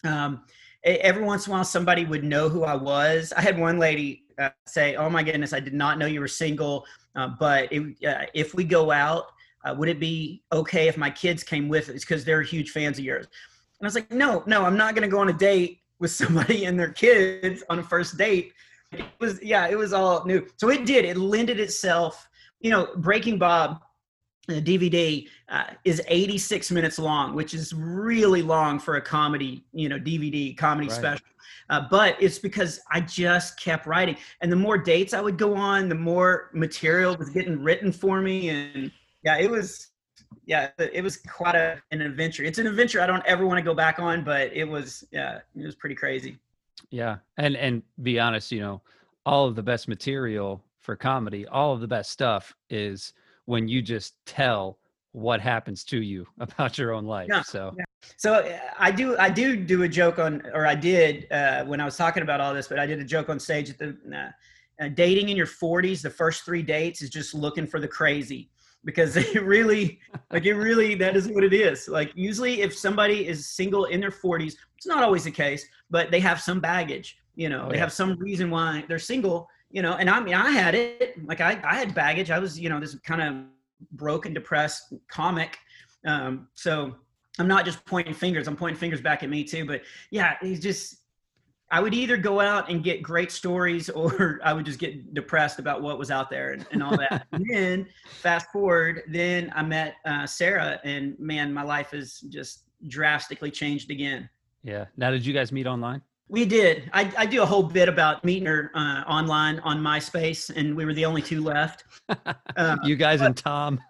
um, every once in a while somebody would know who I was. I had one lady uh, say, "Oh my goodness, I did not know you were single. Uh, but it, uh, if we go out, uh, would it be okay if my kids came with us because they're huge fans of yours? And I was like, no, no, I'm not going to go on a date with somebody and their kids on a first date. It was, yeah, it was all new. So it did. It lended itself. You know, Breaking Bob, the DVD uh, is 86 minutes long, which is really long for a comedy, you know, DVD comedy right. special. Uh, but it's because I just kept writing. And the more dates I would go on, the more material was getting written for me. And yeah, it was, yeah, it was quite a, an adventure. It's an adventure I don't ever want to go back on, but it was, yeah, it was pretty crazy. Yeah. And, and be honest, you know, all of the best material for comedy, all of the best stuff is when you just tell what happens to you about your own life. Yeah, so, yeah. so uh, I do, I do do a joke on, or I did uh, when I was talking about all this, but I did a joke on stage at the uh, uh, dating in your 40s. The first three dates is just looking for the crazy because it really, like it really, that is what it is. Like usually, if somebody is single in their 40s, it's not always the case, but they have some baggage. You know, oh, they yeah. have some reason why they're single. You know, and I mean, I had it. Like I, I had baggage. I was, you know, this kind of broken, depressed comic. Um, so I'm not just pointing fingers. I'm pointing fingers back at me too. But yeah, he's just. I would either go out and get great stories, or I would just get depressed about what was out there and, and all that. and then fast forward, then I met uh, Sarah, and man, my life has just drastically changed again. Yeah. Now, did you guys meet online? We did. I, I do a whole bit about meeting her uh, online on MySpace, and we were the only two left. Uh, you guys but, and Tom.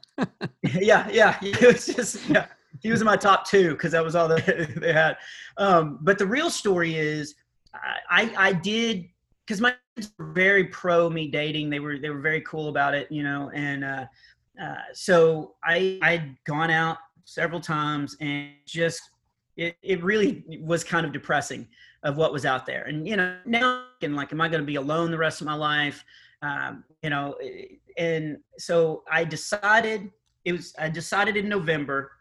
yeah, yeah. It was just yeah. He was in my top two because that was all that they had. Um, but the real story is, I I did because my kids were very pro me dating. They were they were very cool about it, you know. And uh, uh, so I I'd gone out several times and just it it really was kind of depressing of what was out there. And you know, now and like, am I going to be alone the rest of my life? Um, you know, and so I decided it was I decided in November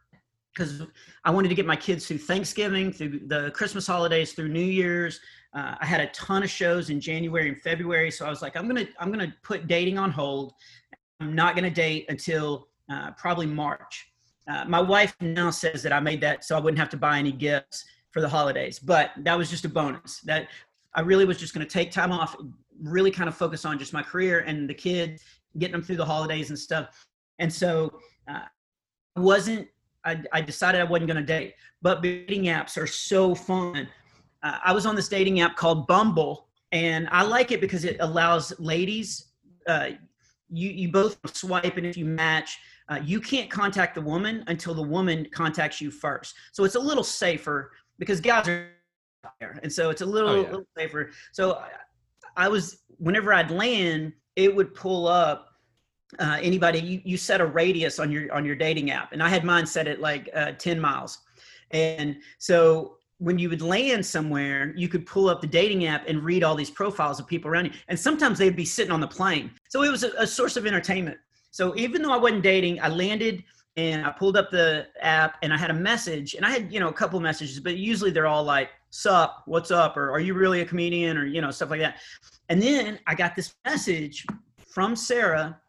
because I wanted to get my kids through Thanksgiving, through the Christmas holidays, through New Year's. Uh, I had a ton of shows in January and February, so I was like, I'm gonna I'm gonna put dating on hold. I'm not gonna date until uh, probably March. Uh, my wife now says that I made that so I wouldn't have to buy any gifts for the holidays. But that was just a bonus. That I really was just to take time off, really kind of focus on just my career and the kids, getting them through the holidays and stuff. And so uh, wasn't I, I, decided I wasn't to date. But dating apps are so fun. Uh, I was on this dating app called Bumble, and I like it because it allows ladies. Uh, you you both swipe, and if you match, uh, you can't contact the woman until the woman contacts you first. So it's a little safer because guys are there, and so it's a little, oh, yeah. little safer. So I, I, was whenever I'd land, it would pull up uh, anybody. You, you set a radius on your on your dating app, and I had mine set at like uh, ten miles, and so when you would land somewhere, you could pull up the dating app and read all these profiles of people around you. And sometimes they'd be sitting on the plane. So it was a, a source of entertainment. So even though I wasn't dating, I landed and I pulled up the app and I had a message and I had, you know, a couple messages, but usually they're all like sup, what's up, or are you really a comedian, or you know, stuff like that. And then I got this message from Sarah,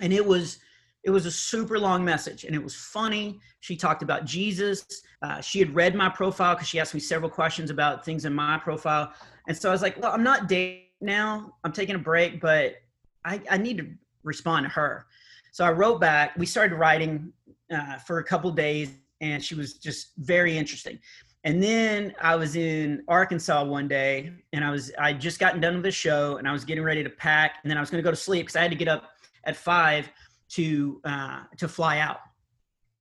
and it was it was a super long message, and it was funny. She talked about Jesus. Uh, she had read my profile because she asked me several questions about things in my profile, and so I was like, "Well, I'm not dating now. I'm taking a break, but I, I need to respond to her." So I wrote back. We started writing uh, for a couple days, and she was just very interesting. And then I was in Arkansas one day, and I was I just gotten done with the show, and I was getting ready to pack, and then I was going to go to sleep because I had to get up at five to uh, to fly out.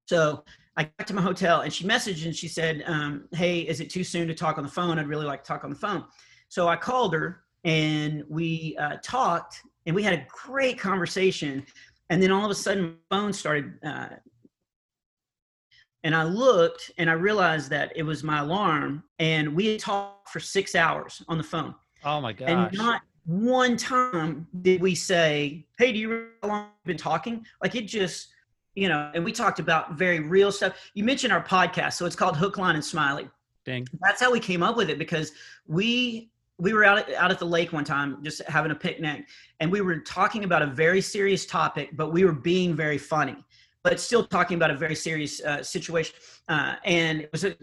So I got to my hotel, and she messaged and she said, um, "Hey, is it too soon to talk on the phone? I'd really like to talk on the phone." So I called her, and we uh, talked, and we had a great conversation. And then all of a sudden, my phone started uh, and I looked and I realized that it was my alarm. And we had talked for six hours on the phone. Oh my gosh. And not one time did we say, Hey, do you realize how long we've been talking? Like it just, you know, and we talked about very real stuff. You mentioned our podcast. So it's called Hook, Line, and Smiley. Dang. That's how we came up with it because we we were out at, out at the lake one time just having a picnic and we were talking about a very serious topic but we were being very funny but still talking about a very serious uh, situation. Uh, and it was a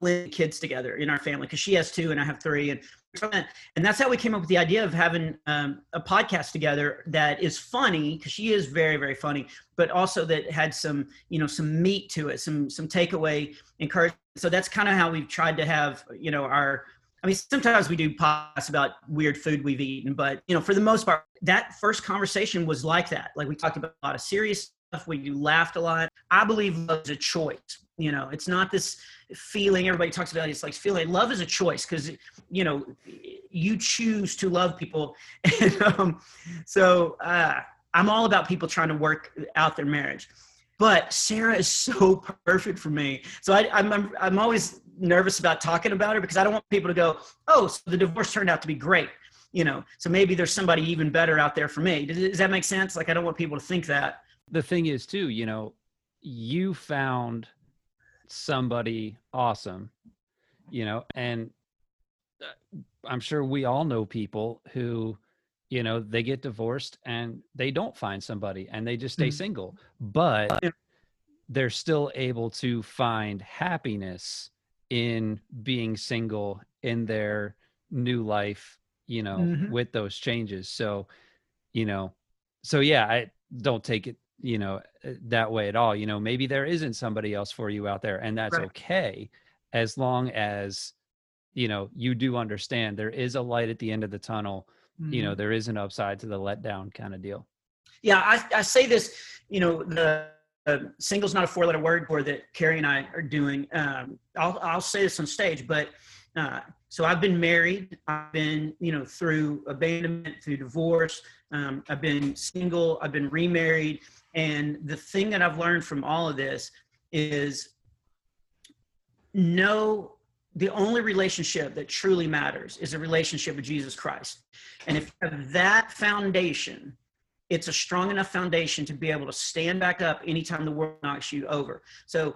blend kids together in our family because she has two and I have three, and and that's how we came up with the idea of having um, a podcast together that is funny because she is very very funny, but also that had some you know some meat to it, some some takeaway encouragement. So that's kind of how we've tried to have you know our I mean, sometimes we do podcasts about weird food we've eaten, but you know, for the most part, that first conversation was like that. Like we talked about a lot of serious where you laughed a lot. I believe love is a choice. You know, it's not this feeling everybody talks about. It, It's like feeling love is a choice because you know you choose to love people, and um, so uh, I'm all about people trying to work out their marriage. But Sarah is so perfect for me. So I, I'm, I'm I'm always nervous about talking about her because I don't want people to go, oh, so the divorce turned out to be great you know so maybe there's somebody even better out there for me does, does, that make sense like i don't want people to think that the thing is too you know you found somebody awesome you know and uh, i'm sure we all know people who you know they get divorced and they don't find somebody and they just stay mm-hmm. single but they're still able to find happiness in being single in their new life you know mm-hmm. with those changes so you know so yeah i don't take it you know uh, that way at all you know maybe there isn't somebody else for you out there and that's right. okay as long as you know you do understand there is a light at the end of the tunnel mm-hmm. you know mm-hmm. there is an upside to the letdown kind of deal yeah i, I say this you know the uh, single's not a four letter word for that kerri and i are doing um, I'll, I'll say this on stage but uh, so I've been married. I've been, you know, through abandonment, through divorce. Um, I've been single. I've been remarried. And the thing that I've learned from all of this is no, the only relationship that truly matters is a relationship with Jesus Christ. And if you have that foundation, it's a strong enough foundation to be able to stand back up anytime the world knocks you over. So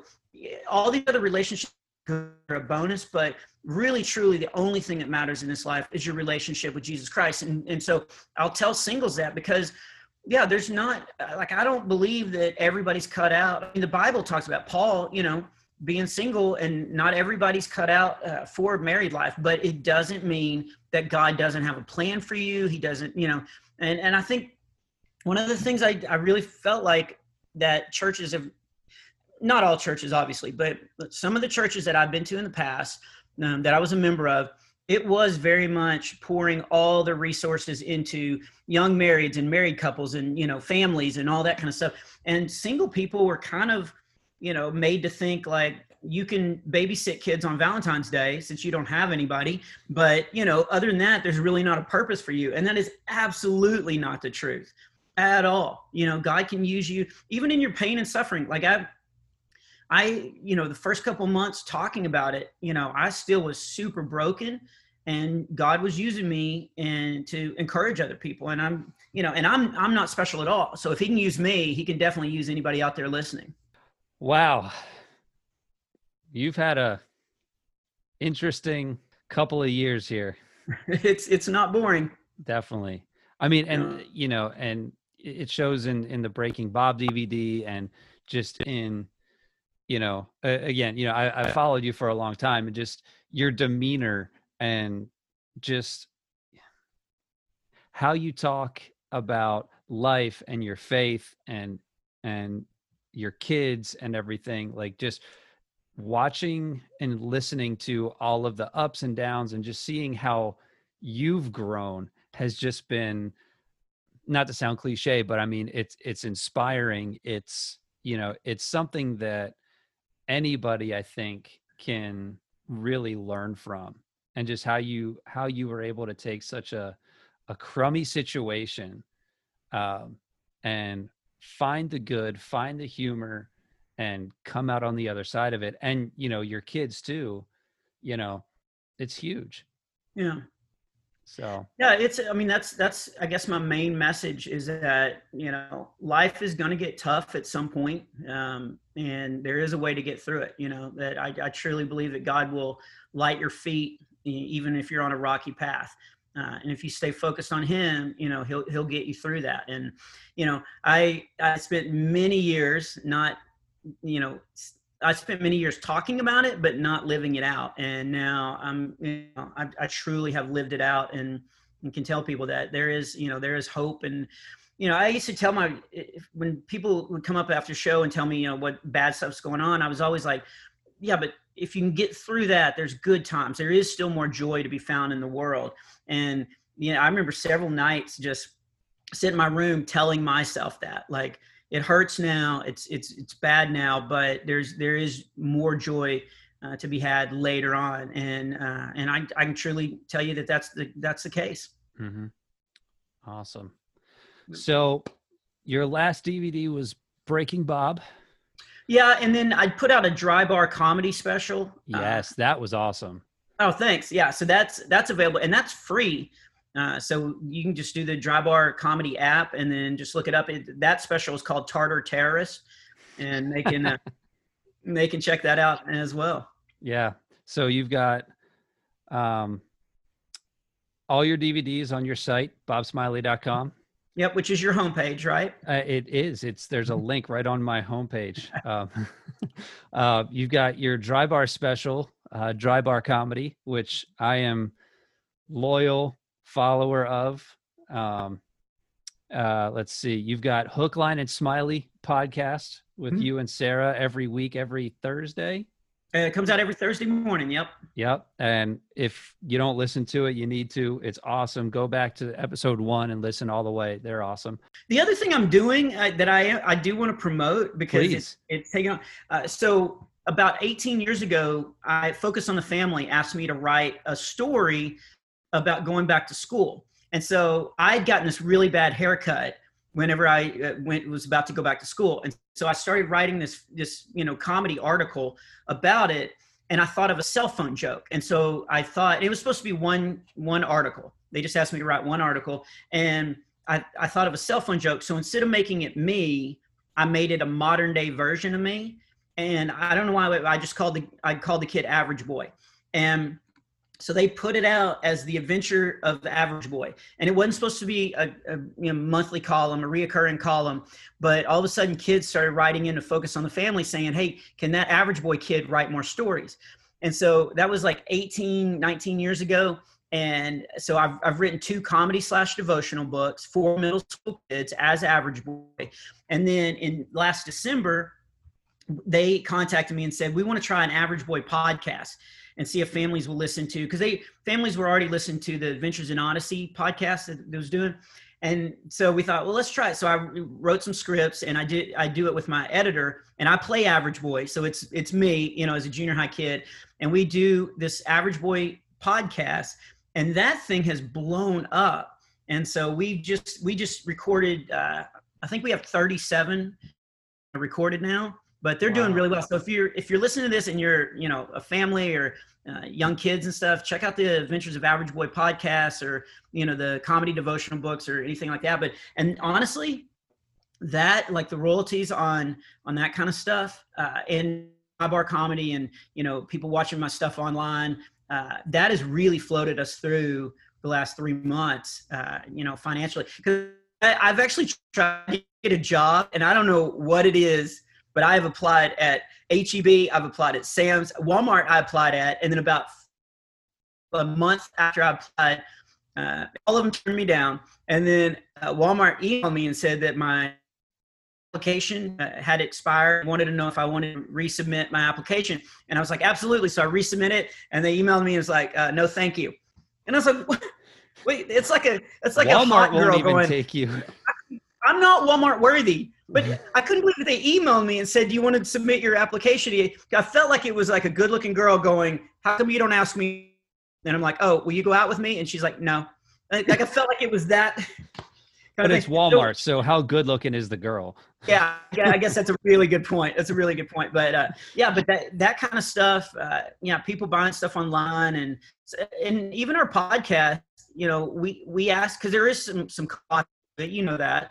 all the other relationships a bonus, but really truly the only thing that matters in this life is your relationship with Jesus Christ. And, and so I'll tell singles that because yeah, there's not like I don't believe that everybody's cut out. I mean, the Bible talks about Paul, you know, being single, and not everybody's cut out uh, for married life. But it doesn't mean that God doesn't have a plan for you. He doesn't, you know. And and I think one of the things I I really felt like that churches have, not all churches obviously, but some of the churches that I've been to in the past um, that I was a member of it was very much pouring all the resources into young marrieds and married couples and you know families and all that kind of stuff. And single people were kind of you know made to think like you can babysit kids on valentine's day since you don't have anybody but you know other than that there's really not a purpose for you. And that is absolutely not the truth at all. You know god can use you even in your pain and suffering. Like i I, you know, the first couple months talking about it, you know, I still was super broken and God was using me and to encourage other people. And I'm, you know, and I'm, I'm not special at all. So if he can use me, he can definitely use anybody out there listening. Wow. You've had a, interesting couple of years here. it's it's not boring. Definitely. I mean, and you know, and it shows in in the Breaking Bob DVD and just in you know uh, again you know I, I followed you for a long time and just your demeanor and just how you talk about life and your faith and and your kids and everything like just watching and listening to all of the ups and downs and just seeing how you've grown has just been not to sound cliche but i mean it's it's inspiring. It's you know it's something that anybody i think can really learn from and just how you how you were able to take such a a crummy situation um, and find the good find the humor and come out on the other side of it and you know your kids too you know it's huge. Yeah so. Yeah it's i mean that's that's i guess my main message is that you know life is going to get tough at some point um, and there is a way to get through it you know that I, I truly believe that god will light your feet even if you're on a rocky path. Uh, and if you stay focused on him you know he'll he'll get you through that. And you know i i spent many years not you know I spent many years talking about it, but not living it out. And now I'm, you know, I, I truly have lived it out and, and can tell people that there is, you know, there is hope. And, you know, I used to tell my, if, when people would come up after show and tell me, you know, what bad stuff's going on, I was always like, yeah, but if you can get through that, there's good times. There is still more joy to be found in the world. And, you know, I remember several nights just sit in my room telling myself that, like, it hurts now. It's it's it's bad now, but there's there is more joy uh, to be had later on, and uh, and I I can truly tell you that that's the that's the case. Mm-hmm. Awesome. So your last DVD was Breaking Bob. Yeah, and then I put out a dry bar comedy special. Uh, yes, uh, that was awesome. Oh, thanks. Yeah, so that's that's available and that's free. Uh, so you can just do the Dry Bar Comedy app and then just look it up. It, that special is called Tartar Terrorist, and they can uh, they can check that out as well. Yeah. So you've got um, all your DVDs on your site, bobsmiley.com. Yep, which is your homepage, right? Uh, it is. It's there's a link right on my homepage. Um, uh, you've got your dry bar special, uh, dry bar comedy, which I am loyal follower of. Um, uh, let's see, you've got Hook, Line, and Smiley podcast with mm-hmm. you and Sarah every week, every Thursday. Uh, it comes out every Thursday morning. Yep. Yep. And if you don't listen to it, you need to. It's awesome. Go back to episode one and listen all the way. They're awesome. The other thing I'm doing uh, that I I do want to promote because Please. it's it's taking on. Uh, so about 18 years ago, I Focus on the Family asked me to write a story about going back to school. And so I'd gotten this really bad haircut whenever I uh, went was about to go back to school. And so I started writing this this you know comedy article about it and I thought of a cell phone joke. And so I thought it was supposed to be one one article. They just asked me to write one article and I, I thought of a cell phone joke. So instead of making it me, I made it a modern day version of me. And I don't know why I just called the I called the kid average boy. And so they put it out as the adventure of the average boy. And it wasn't supposed to be a, a you know, monthly column a reoccurring column but all of a sudden kids started writing in to focus on the family saying hey can that average boy kid write more stories? And so that was like 18 19 years ago. And so I've, I've written two comedy slash devotional books for middle school kids as average boy. And then in last december they contacted me and said we want to try an average boy podcast and see if families will listen to because they families were already listening to the Adventures in Odyssey podcast that, that was doing. And so we thought, well, let's try it. So I wrote some scripts and I did I do it with my editor and I play average boy. So it's it's me, you know, as a junior high kid. And we do this average boy podcast and that thing has blown up. And so we just we just recorded uh, I think we have 37 recorded now but they're wow. doing really well. So if you're if you're listening to this and you're you know a family or uh, young kids and stuff, check out the Adventures of Average Boy podcast or you know the comedy devotional books or anything like that. But and honestly, that like the royalties on on that kind of stuff uh, and bar comedy and you know people watching my stuff online. Uh, that has really floated us through the last three months, uh, you know, financially. Because I've actually tried to get a job, and I don't know what it is, but I have applied at HEB, I've applied at Sam's, Walmart. I applied at, and then about a month after I applied, uh, all of them turned me down. And then uh, Walmart emailed me and said that my application uh, had expired. Wanted to know if I wanted to resubmit my application, and I was like, absolutely. So I resubmit it, and they emailed me and was like, uh, no, thank you. And I was like, what? wait, it's like a it's like Walmart a hot girl won't even going. take you. I'm not Walmart worthy. But I couldn't believe they emailed me and said, "Do you want to submit your application?" I felt like it was like a good-looking girl going, "How come you don't ask me?" And I'm like, "Oh, will you go out with me?" And she's like, "No." Like like, I felt like it was that. kind of But it's. Walmart, so how good looking is the girl? yeah, yeah, I guess that's a really good point. That's a really good point. But uh, yeah, but that that kind of stuff, uh, know, people buying stuff online, and and even our podcast, you know, we we ask because there is some some cost you know that,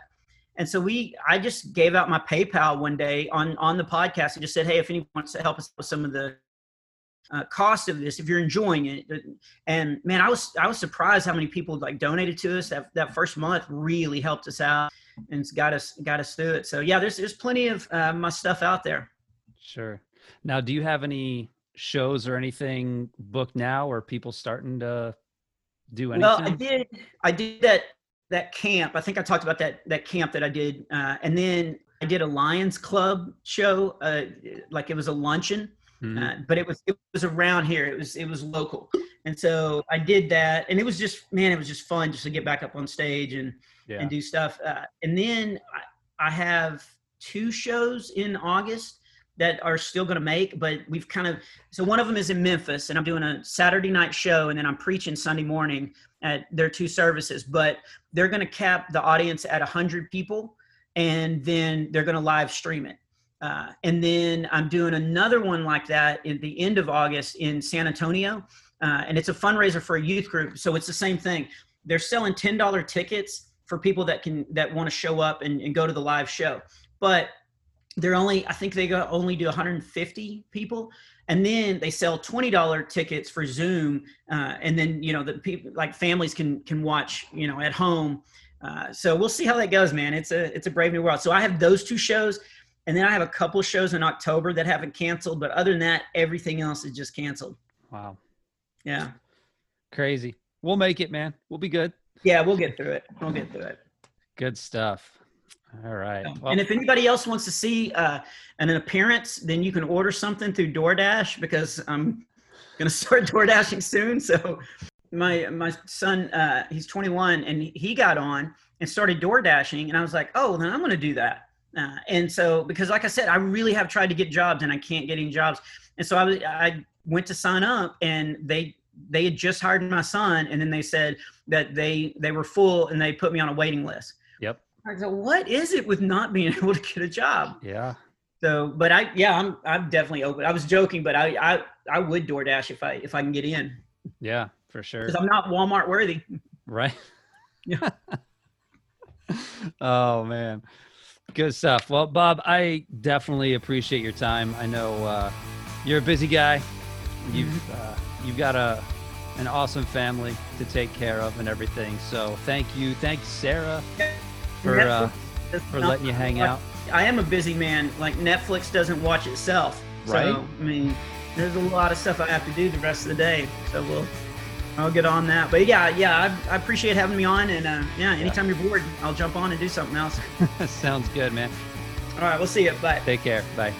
and so we I just gave out my PayPal one day on on the podcast and just said, hey, if anyone wants to help us with some of the uh, cost of this, if you're enjoying it, and man, I was I was surprised how many people like donated to us that that first month really helped us out and it's got us got us through it. So yeah, there's there's plenty of uh, my stuff out there. Sure. Now, do you have any shows or anything booked now, or people starting to do anything? Well, I did I did that that camp. I think I talked about that that camp that I did, uh, and then I did a Lions Club show. Uh, like it was a luncheon, Mhm. uh, but it was it was around here. It was it was local, and so I did that, and it was just man, it was just fun just to get back up on stage and yeah. and do stuff. Uh, and then I, I have two shows in August that are still going to make, but we've kind of so one of them is in Memphis, and I'm doing a Saturday night show, and then I'm preaching Sunday morning at their two services. But they're going to cap the audience at 100 people, and then they're going to live stream it. Uh, and then I'm doing another one like that in the end of August in San Antonio, uh, and it's a fundraiser for a youth group. So it's the same thing. They're selling ten dollar tickets for people that can that want to show up and, and go to the live show, but they're only I think they go only do 150 people, and then they sell twenty dollar tickets for Zoom, uh, and then you know the people like families can can watch you know at home. Uh, so we'll see how that goes, man. It's a it's a brave new world. So I have those two shows, and then I have a couple shows in October that haven't canceled. But other than that, everything else is just canceled. Wow. Yeah, Crazy. We'll make it, man. We'll be good. yeah, we'll get through it. We'll get through it. Good stuff. All right. Well, and if anybody else wants to see uh, an appearance, then you can order something through DoorDash because I'm gonna start DoorDashing soon. So my my son, uh, he's 21, and he got on and started DoorDashing, and I was like, oh, then I'm gonna do that. Uh, and so because like I said, I really have tried to get jobs and I can't get any jobs, and so I was I went to sign up, and they they had just hired my son, and then they said that they they were full and they put me on a waiting list. I go, what is it with not being able to get a job? Yeah. So, but I, yeah, I'm, I'm definitely open. I was joking, but I, I, I would DoorDash if I, if I can get in Yeah, for sure. because I'm not Walmart worthy. Right. Yeah. oh man. Good stuff. Well, Bob, I definitely appreciate your time. I know uh, you're a busy guy. You've uh, you've got a an awesome family to take care of and everything. So thank you, thanks Sarah for uh, for letting you hang out. I am a busy man. Like Netflix doesn't watch itself. Right. So, I mean, there's a lot of stuff I have to do the rest of the day. So we'll, I'll get on that. But yeah, yeah, I, I appreciate having me on. And uh, yeah, anytime you're bored, I'll jump on and do something else. Sounds good, man. All right, we'll see you. Bye. Take care. Bye.